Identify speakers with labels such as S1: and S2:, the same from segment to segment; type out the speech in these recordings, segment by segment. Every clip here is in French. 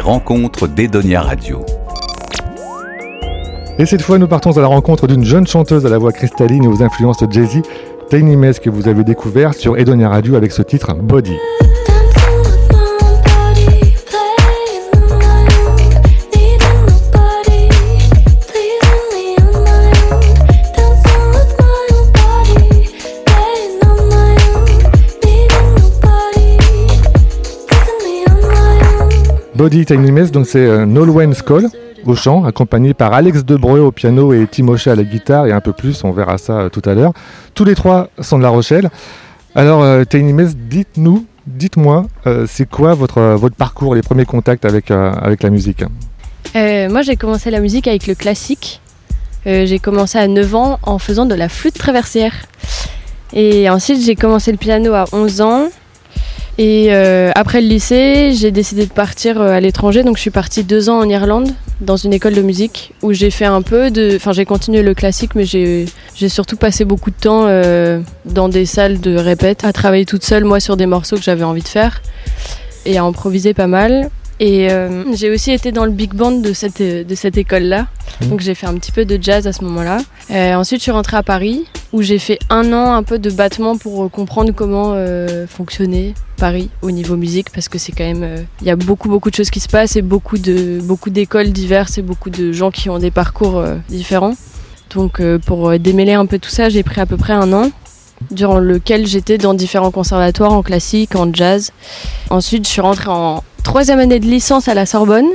S1: Rencontres d'Edonia Radio.
S2: Et cette fois, nous partons à la rencontre d'une jeune chanteuse à la voix cristalline et aux influences jazzy, Tiny Mess, que vous avez découvert sur Edonia Radio avec ce titre Body. Body Tiny Mess, donc c'est euh, Nolwenn Skoll au chant, accompagné par Alex Debreu au piano et Timoché à la guitare et un peu plus, on verra ça euh, tout à l'heure. Tous les trois sont de La Rochelle. Alors euh, dites-nous, dites-moi, c'est quoi votre, votre parcours, les premiers contacts avec, avec la musique?
S3: Moi j'ai commencé la musique avec le classique. j'ai commencé à 9 ans en faisant de la flûte traversière. Et ensuite j'ai commencé le piano à 11 ans. Et euh, après le lycée, j'ai décidé de partir euh, à l'étranger. Donc je suis partie deux ans en Irlande dans une école de musique où j'ai fait un peu de. Enfin, j'ai continué le classique, mais j'ai surtout passé beaucoup de temps euh, dans des salles de répète à travailler toute seule, moi, sur des morceaux que j'avais envie de faire et à improviser pas mal. Et j'ai aussi été dans le big band de cette, de cette école-là. Mmh. Donc j'ai fait un petit peu de jazz à ce moment-là. ensuite, je suis rentrée à Paris où j'ai fait un an un peu de battement pour comprendre comment fonctionnait Paris au niveau musique parce que c'est quand même euh, il y a beaucoup beaucoup de choses qui se passent et beaucoup de beaucoup d'écoles diverses et beaucoup de gens qui ont des parcours euh, différents. Donc euh, pour démêler un peu tout ça, j'ai pris à peu près un an durant lequel j'étais dans différents conservatoires en classique, en jazz. Ensuite, je suis rentrée en troisième année de licence à la Sorbonne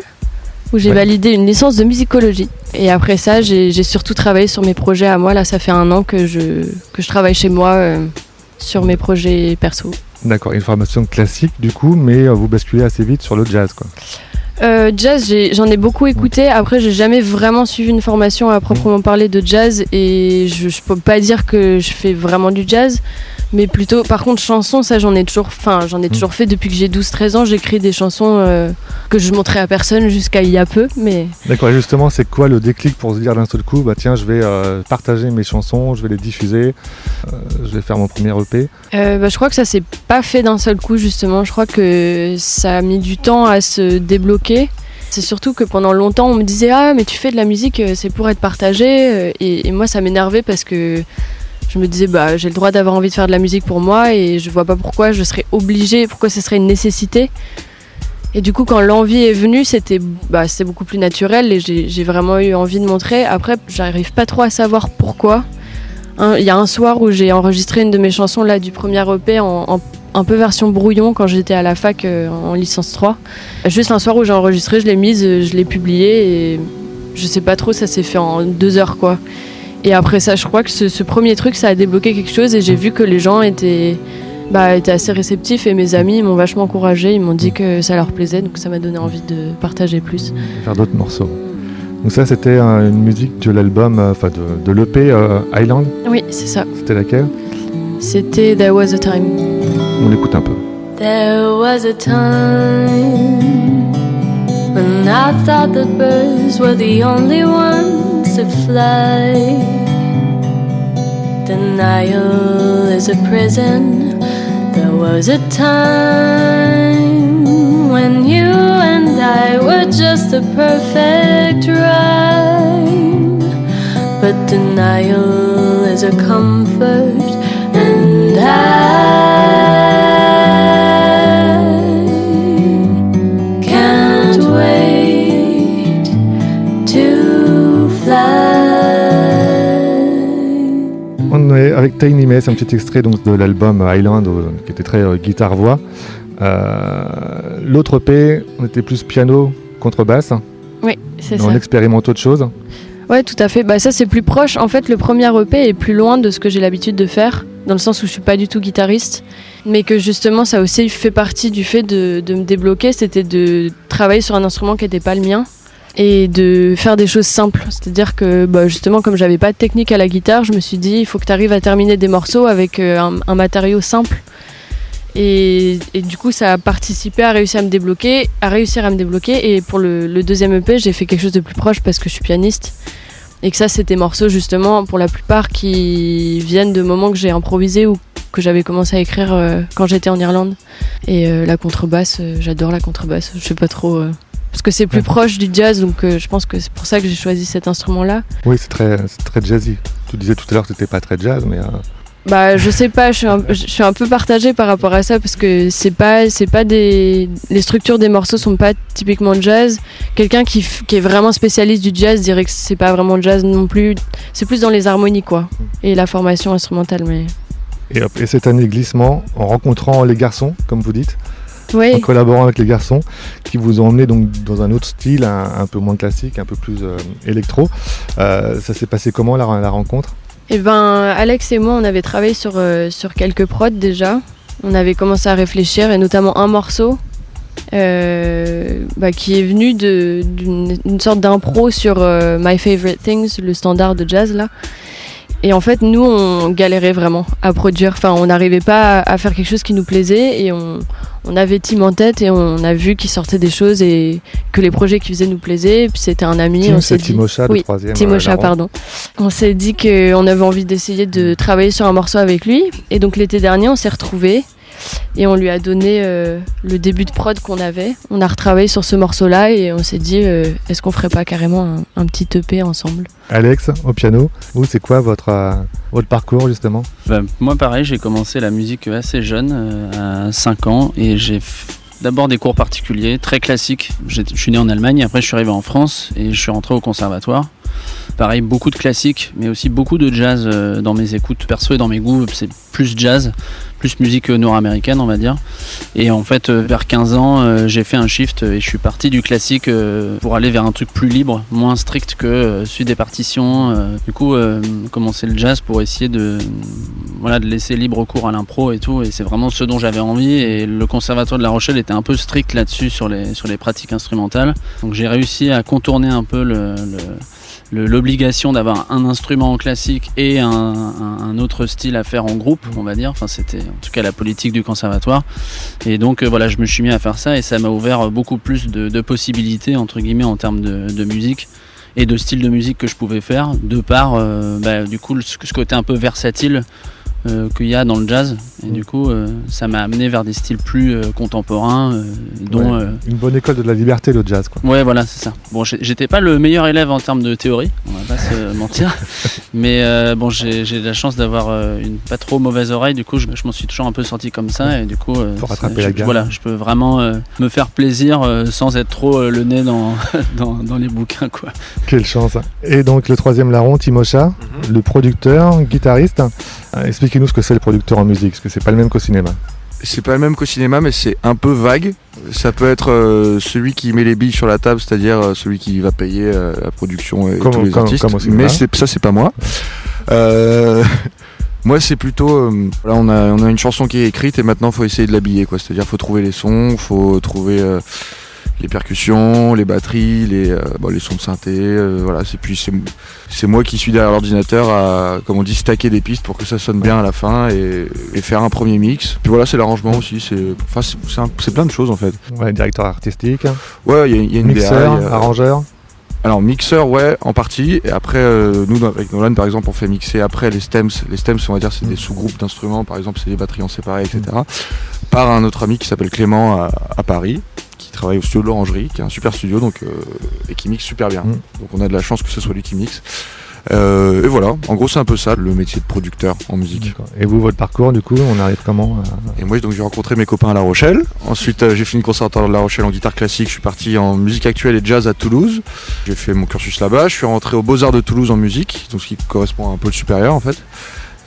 S3: où j'ai validé une licence de musicologie. Et après ça, j'ai surtout travaillé sur mes projets à moi. Là, ça fait un an que je, que je travaille chez moi sur mes projets perso.
S2: D'accord, une formation classique du coup, mais euh, vous basculez assez vite sur le jazz quoi.
S3: Euh, jazz, j'en ai, beaucoup écouté. Après, j'ai jamais vraiment suivi une formation à proprement parler de jazz et je, je peux pas dire que je fais vraiment du jazz mais plutôt par contre chanson ça j'en ai toujours enfin j'en ai mm. toujours fait depuis que j'ai 12 13 ans j'écris des chansons euh, que je montrais à personne jusqu'à il y a peu mais
S2: D'accord, justement, c'est quoi le déclic pour se dire d'un seul coup bah tiens, je vais euh, partager mes chansons, je vais les diffuser, euh, je vais faire mon premier EP
S3: bah, je crois que ça s'est pas fait d'un seul coup justement, je crois que ça a mis du temps à se débloquer. C'est surtout que pendant longtemps on me disait ah mais tu fais de la musique c'est pour être partagé et moi ça m'énervait parce que je me disais bah j'ai le droit d'avoir envie de faire de la musique pour moi et je vois pas pourquoi je serais obligée, pourquoi ce serait une nécessité. Et du coup quand l'envie est venue c'était bah, beaucoup plus naturel et j'ai vraiment eu envie de montrer. Après j'arrive pas trop à savoir pourquoi. Il y a un soir où j'ai enregistré une de mes chansons là du premier EP en, un peu version brouillon quand j'étais à la fac euh, en licence 3. Juste un soir où j'ai enregistré, je l'ai mise, je l'ai publiée et je sais pas trop, ça s'est fait en deux heures quoi. Et après ça, je crois que ce, premier truc, ça a débloqué quelque chose et j'ai vu que les gens étaient, bah, étaient assez réceptifs et mes amis m'ont vachement encouragé, ils m'ont dit que ça leur plaisait, donc ça m'a donné envie de partager plus.
S2: Faire d'autres morceaux. Donc ça, c'était une musique de l'album, euh, enfin de, de l'EP euh, Island
S3: Oui, c'est ça.
S2: C'était laquelle?
S3: C'était There Was a Time.
S2: On l'écoute un peu.
S3: There was a time when I thought the birds were the only ones to fly. Denial is a prison. There was a time when you and I were just a perfect rhyme. But denial is a comfort, and I.
S2: Tiny Mess, un petit extrait donc, de l'album Island qui était très euh, guitare-voix. Euh, l'autre P, on était plus piano, contrebasse.
S3: Oui, c'est ça.
S2: On expérimente autre chose.
S3: Ouais, tout à fait. Bah, ça, c'est plus proche. En fait, le premier EP est plus loin de ce que j'ai l'habitude de faire, dans le sens où je suis pas du tout guitariste, mais que justement, ça aussi fait partie du fait de, de me débloquer, c'était de travailler sur un instrument qui n'était pas le mien et de faire des choses simples. C'est-à-dire que bah, justement, comme j'avais pas de technique à la guitare, je me suis dit il faut que tu arrives à terminer des morceaux avec euh, un, matériau simple. Et, du coup, ça a participé à réussir à me débloquer, à réussir à me débloquer. Et pour le, deuxième EP, j'ai fait quelque chose de plus proche parce que je suis pianiste. Et que ça, c'est des morceaux justement, pour la plupart, qui viennent de moments que j'ai improvisés ou que j'avais commencé à écrire euh, quand j'étais en Irlande. Et euh, la contrebasse, j'adore la contrebasse. Je sais pas trop parce que c'est plus
S2: Ouais.
S3: proche du jazz, donc euh, je pense que c'est pour ça que j'ai choisi cet instrument-là.
S2: Oui, c'est très, très jazzy. Tu disais tout à l'heure que c'était pas très jazz, mais euh,
S3: Bah, je sais pas, je suis, un, je suis un peu partagée par rapport à ça parce que c'est pas, c'est pas des, les structures des morceaux sont pas typiquement jazz. Quelqu'un qui, qui est vraiment spécialiste du jazz dirait que c'est pas vraiment jazz non plus. C'est plus dans les harmonies quoi et la formation instrumentale, mais.
S2: et, hop, et cette année glissement en rencontrant les garçons, comme vous dites, en collaborant avec les garçons, qui vous ont emmené donc dans un autre style, un, un peu moins classique, un peu plus euh, électro. Euh, ça s'est passé comment la, la rencontre?
S3: Et ben, Alex et moi, on avait travaillé sur euh, sur quelques prods déjà. On avait commencé à réfléchir et notamment un morceau. euh, bah, qui est venu d'une une sorte d'impro sur My Favorite Things, le standard de jazz là. Et en fait, nous, on galérait vraiment à produire. Enfin, on n'arrivait pas à faire quelque chose qui nous plaisait et on, on avait Tim en tête et on a vu qu'il sortait des choses et que les projets qu'il faisait nous plaisaient. Et puis c'était un ami.
S2: Tim,
S3: on s'est dit.
S2: Timocha, le
S3: Oui,
S2: troisième. euh,
S3: Timocha, pardon. On s'est dit qu'on avait envie d'essayer de travailler sur un morceau avec lui. Et donc l'été dernier, on s'est retrouvés et on lui a donné euh, le début de prod qu'on avait. On a retravaillé sur ce morceau-là et on s'est dit euh, est-ce qu'on ferait pas carrément un, un petit EP ensemble?
S2: Alex, au piano, vous, c'est quoi votre, euh, votre parcours justement?
S4: Bah, moi, pareil, j'ai commencé la musique assez jeune, euh, à 5 ans, et j'ai d'abord des cours particuliers, très classiques. Je suis né en Allemagne, après je suis arrivé en France et je suis rentré au conservatoire. Pareil, beaucoup de classiques, mais aussi beaucoup de jazz euh, dans mes écoutes perso et dans mes goûts. C'est plus jazz, plus musique nord-américaine, on va dire. Et en fait, euh, vers 15 ans, euh, j'ai fait un shift et je suis parti du classique pour aller vers un truc plus libre, moins strict que celui des partitions. Du coup, commencer le jazz pour essayer de, laisser libre cours à l'impro et tout. Et c'est vraiment ce dont j'avais envie. Et le conservatoire de La Rochelle était un peu strict là-dessus sur les, pratiques instrumentales. Donc j'ai réussi à contourner un peu le- l'obligation d'avoir un instrument classique et un, autre style à faire en groupe, on va dire. Enfin, c'était en tout cas la politique du conservatoire. Et donc euh, voilà, je me suis mis à faire ça et ça m'a ouvert beaucoup plus de, possibilités entre guillemets en termes de, musique et de style de musique que je pouvais faire, de par euh, bah, du coup ce côté un peu versatile euh, qu'il y a dans le jazz. Et du coup, euh, ça m'a amené vers des styles plus euh, contemporains, euh, dont
S2: Ouais.
S4: euh,
S2: Une bonne école de la liberté, le jazz. Quoi.
S4: Ouais, voilà, c'est ça. Bon, j'étais pas le meilleur élève en termes de théorie, on va pas se mentir. Mais euh, bon, j'ai la chance d'avoir euh, une pas trop mauvaise oreille, du coup, je, je m'en suis toujours un peu sorti comme ça. Et du coup, euh,
S2: Pour rattraper
S4: je,
S2: la gamme.
S4: Voilà, je peux vraiment euh, me faire plaisir euh, sans être trop euh, le nez dans, dans, dans les bouquins, quoi.
S2: Quelle chance. Et donc le troisième larron, Timocha, le producteur, guitariste. Euh, Expliquez-nous ce que c'est le producteur en musique, parce que c'est pas le même qu'au cinéma.
S5: C'est pas le même qu'au cinéma, mais c'est un peu vague. Ça peut être euh, celui qui met les billes sur la table, c'est-à-dire euh, celui qui va payer euh, la production et
S2: Comme-
S5: tous les
S2: comme-
S5: artistes.
S2: comme
S5: mais ça, c'est pas moi. Moi, c'est plutôt. là, on a, on a une chanson qui est écrite et maintenant, faut essayer de l'habiller, quoi. C'est-à-dire, faut trouver les sons, faut trouver les percussions, les batteries, les, euh, bon, les sons de synthé. euh, voilà. C'est puis c'est moi qui suis derrière l'ordinateur à, comme on dit, stacker des pistes pour que ça sonne bien à la fin et, et faire un premier mix. Puis voilà, c'est l'arrangement aussi. C'est, enfin, c'est, plein de choses en fait.
S2: Ouais, directeur artistique,
S5: Ouais, il y, a- il y a une
S2: mixeur,
S5: a-
S2: arrangeur.
S5: alors mixeur, ouais, en partie. Et après, euh, nous, avec Nolan, par exemple, on fait mixer après les stems. Les stems, on va dire, c'est
S2: Mm.
S5: des sous-groupes d'instruments. Par exemple, c'est des batteries en séparé, etc. Par un autre ami qui s'appelle Clément à, à Paris, qui travaille au studio de l'Orangerie, qui est un super studio, donc euh, et qui mixe super bien.
S2: Mm.
S5: Donc on a de la chance que ce soit lui qui mixe. Euh, et voilà, en gros, c'est un peu ça, le métier de producteur en musique.
S2: Et vous, votre parcours, du coup, on arrive comment à-
S5: Et moi, donc, j'ai rencontré mes copains à La Rochelle. Ensuite, euh, j'ai fini le conservatoire de La Rochelle en guitare classique. Je suis parti en musique actuelle et jazz à Toulouse. J'ai fait mon cursus là-bas. Je suis rentré aux Beaux-Arts de Toulouse en musique, donc ce qui correspond à un pôle supérieur en fait.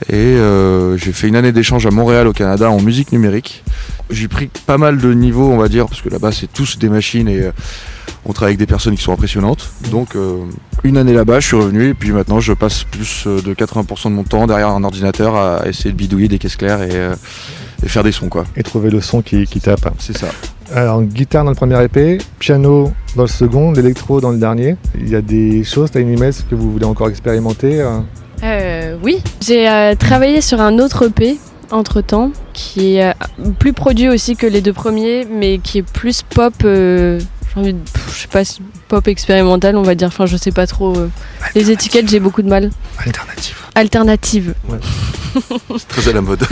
S5: Et euh, j'ai fait une année d'échange à Montréal au Canada en musique numérique. J'ai pris pas mal de niveaux, on va dire, parce que là-bas, c'est tous des machines et euh, on travaille avec des personnes qui sont impressionnantes. Donc, euh, une année là-bas, je suis revenu et puis maintenant, je passe plus euh, de 80% de mon temps derrière un ordinateur à essayer de bidouiller des caisses claires et, euh, et faire des sons, quoi.
S2: et trouver le son qui, qui tape
S5: C'est ça.
S2: Alors, guitare dans le premier EP, piano dans le second, l'électro dans le dernier. Il y a des choses, Tiny Mess, que vous voulez encore expérimenter euh
S3: Euh, oui, j'ai euh, travaillé sur un autre EP entre temps qui est euh, plus produit aussi que les deux premiers, mais qui est plus pop. euh, j'ai envie de, pff, je sais pas, si pop expérimental, on va dire. Enfin, je sais pas trop. euh, les étiquettes, j'ai beaucoup de mal.
S5: Alternative.
S3: Alternative.
S5: C'est très à la mode.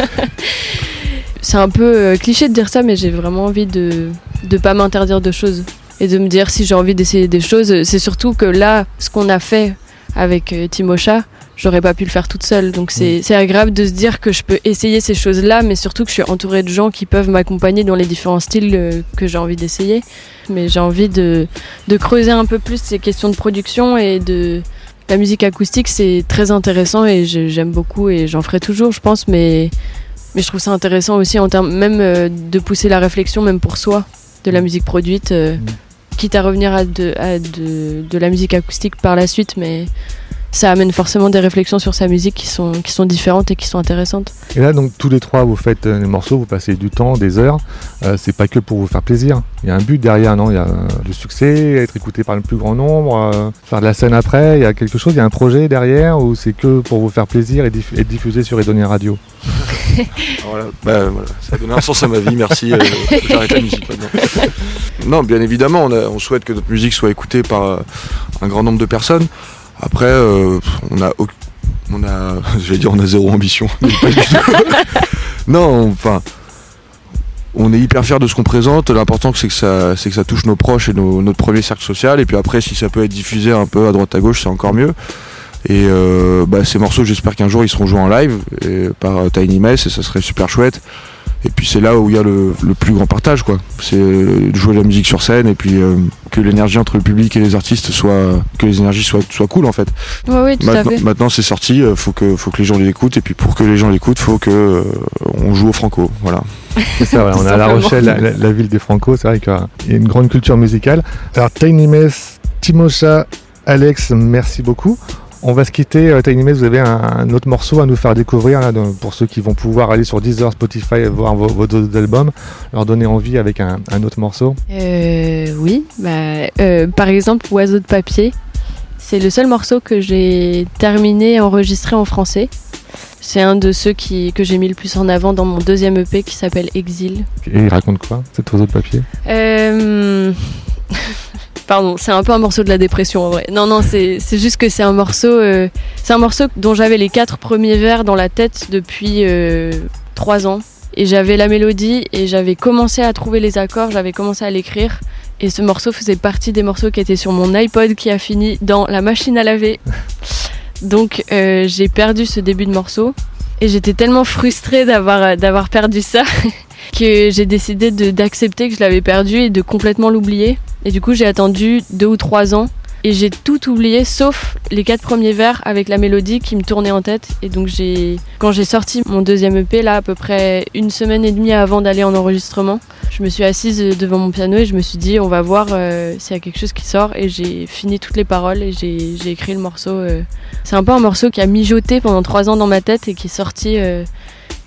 S3: C'est un peu euh, cliché de dire ça, mais j'ai vraiment envie de de pas m'interdire de choses. et de me dire si j'ai envie d'essayer des choses. C'est surtout que là, ce qu'on a fait avec euh, Timocha, j'aurais pas pu le faire toute seule. Donc c'est c'est agréable de se dire que je peux essayer ces choses-là, mais surtout que je suis entourée de gens qui peuvent m'accompagner dans les différents styles euh, que j'ai envie d'essayer. Mais j'ai envie de, de creuser un peu plus ces questions de production et de la musique acoustique, c'est très intéressant et j'aime beaucoup et j'en ferai toujours, je pense, mais, mais je trouve ça intéressant aussi en termes même euh, de pousser la réflexion, même pour soi, de la musique produite, euh,
S2: Mm.
S3: quitte à revenir à, de, à de, de la musique acoustique par la suite, mais ça amène forcément des réflexions sur sa musique qui sont, qui sont différentes et qui sont intéressantes.
S2: Et là, donc, tous les trois, vous faites euh, des morceaux, vous passez du temps, des heures. Euh, c'est pas que pour vous faire plaisir. Il y a un but derrière, non? Il y a euh, le succès, être écouté par le plus grand nombre, euh, faire de la scène après. Il y a quelque chose, il y a un projet derrière ou c'est que pour vous faire plaisir et, diff- et diffuser sur Edonia Radio?
S5: Voilà, bah, voilà, ça a donné un sens à ma vie, merci. euh, J'arrête la musique maintenant. Non, bien évidemment, on, a- on souhaite que notre musique soit écoutée par euh, un grand nombre de personnes. Après, euh, on a, on a, j'allais dire, on a zéro ambition. non, enfin, on est hyper fiers de ce qu'on présente. L'important c'est que ça, c'est que ça touche nos proches et notre premier cercle social. Et puis après, si ça peut être diffusé un peu à droite à gauche, c'est encore mieux. Et euh, bah, ces morceaux, j'espère qu'un jour ils seront joués en live et par euh, Tiny Mess et ça serait super chouette. Et puis c'est là où il y a le, le plus grand partage, quoi. C'est euh, de jouer de la musique sur scène et puis euh, que l'énergie entre le public et les artistes soit, que les énergies soient, soient cool en fait.
S3: Oui, oui, tout à
S5: Maintenant,
S3: fait.
S5: maintenant, c'est sorti, euh, faut que, faut que les gens l'écoutent et puis pour que les gens l'écoutent, faut que euh, on joue au franco, voilà.
S2: C'est ça, on est à La Rochelle, la, la- la ville des Franco. C'est vrai qu'il y a une grande culture musicale. Alors, Tiny Mess, Timosha, Alex, merci beaucoup. On va se quitter. Euh, Tiny vous avez un, un autre morceau à nous faire découvrir là, pour ceux qui vont pouvoir aller sur Deezer, Spotify et voir vos, vos autres albums, leur donner envie avec un, un autre morceau.
S3: Euh, oui, bah, euh, par exemple, Oiseau de papier, c'est le seul morceau que j'ai terminé et enregistré en français. C'est un de ceux qui, que j'ai mis le plus en avant dans mon deuxième EP qui s'appelle Exil.
S2: Et il raconte quoi, cet oiseau de papier?
S3: Euh... Pardon, c'est un peu un morceau de la dépression en vrai. Non, non, c'est juste que c'est un morceau, euh, c'est un morceau dont j'avais les quatre premiers vers dans la tête depuis euh, trois ans. Et j'avais la mélodie et j'avais commencé à trouver les accords, j'avais commencé à l'écrire. Et ce morceau faisait partie des morceaux qui étaient sur mon iPod qui a fini dans la machine à laver. Donc euh, j'ai perdu ce début de morceau. Et j'étais tellement frustrée d'avoir perdu ça que j'ai décidé d'accepter que je l'avais perdu et de complètement l'oublier. Et du coup, j'ai attendu deux ou trois ans et j'ai tout oublié sauf les quatre premiers vers avec la mélodie qui me tournait en tête. Et donc, quand j'ai sorti mon deuxième EP, là, à peu près une semaine et demie avant d'aller en enregistrement, je me suis assise devant mon piano et je me suis dit, on va voir euh, s'il y a quelque chose qui sort. Et j'ai fini toutes les paroles et j'ai, écrit le morceau. euh. C'est un peu un morceau qui a mijoté pendant trois ans dans ma tête et qui est sorti. euh,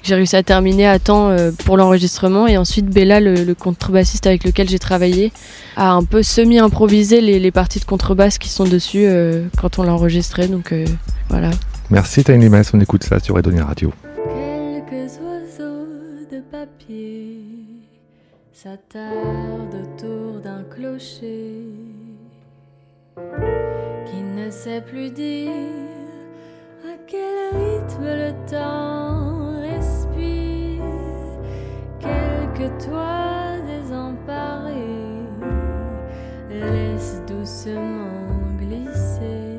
S3: j'ai réussi à terminer à temps euh, pour l'enregistrement et ensuite Bella, le, le contrebassiste avec lequel j'ai travaillé, a un peu semi-improvisé les, les parties de contrebasse qui sont dessus euh, quand on l'a enregistré. Donc euh, voilà.
S2: Merci Tiny Mess, on écoute ça sur Edonia Radio.
S6: Quelques oiseaux de papier s'attardent autour d'un clocher qui ne sait plus dire à quel rythme le temps Quelques toits désemparés laissent doucement glisser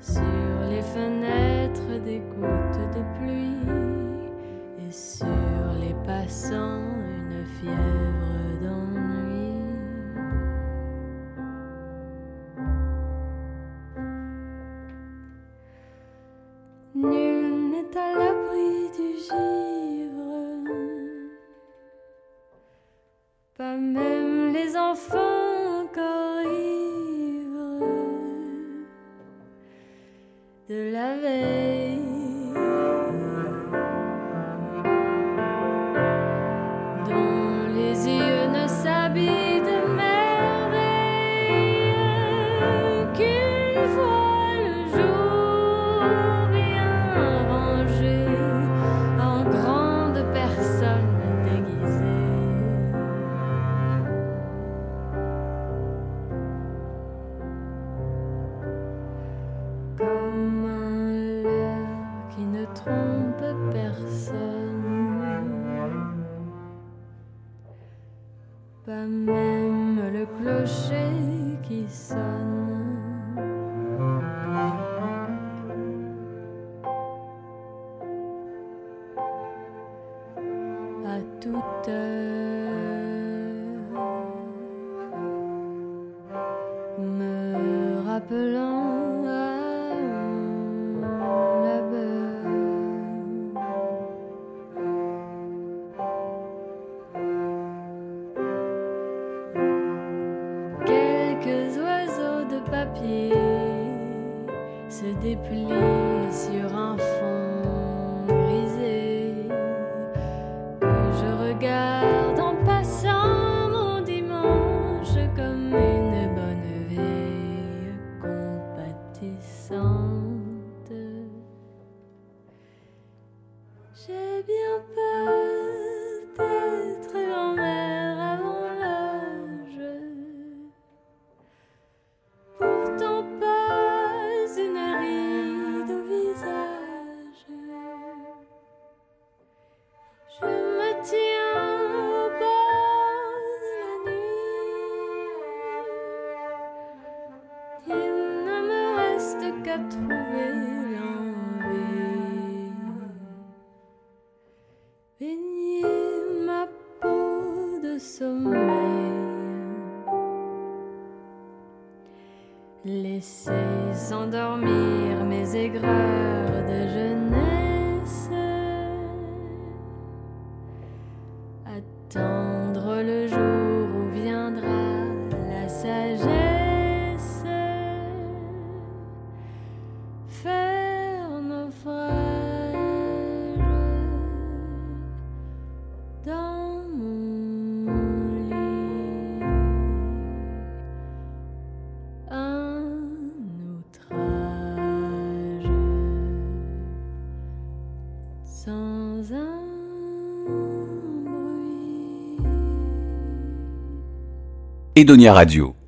S6: sur les fenêtres des gouttes de pluie et sur les passants une fièvre à toute heure, me rappelant à mon labeur. Quelques oiseaux de papier se déplient. être
S1: Edonia Radio.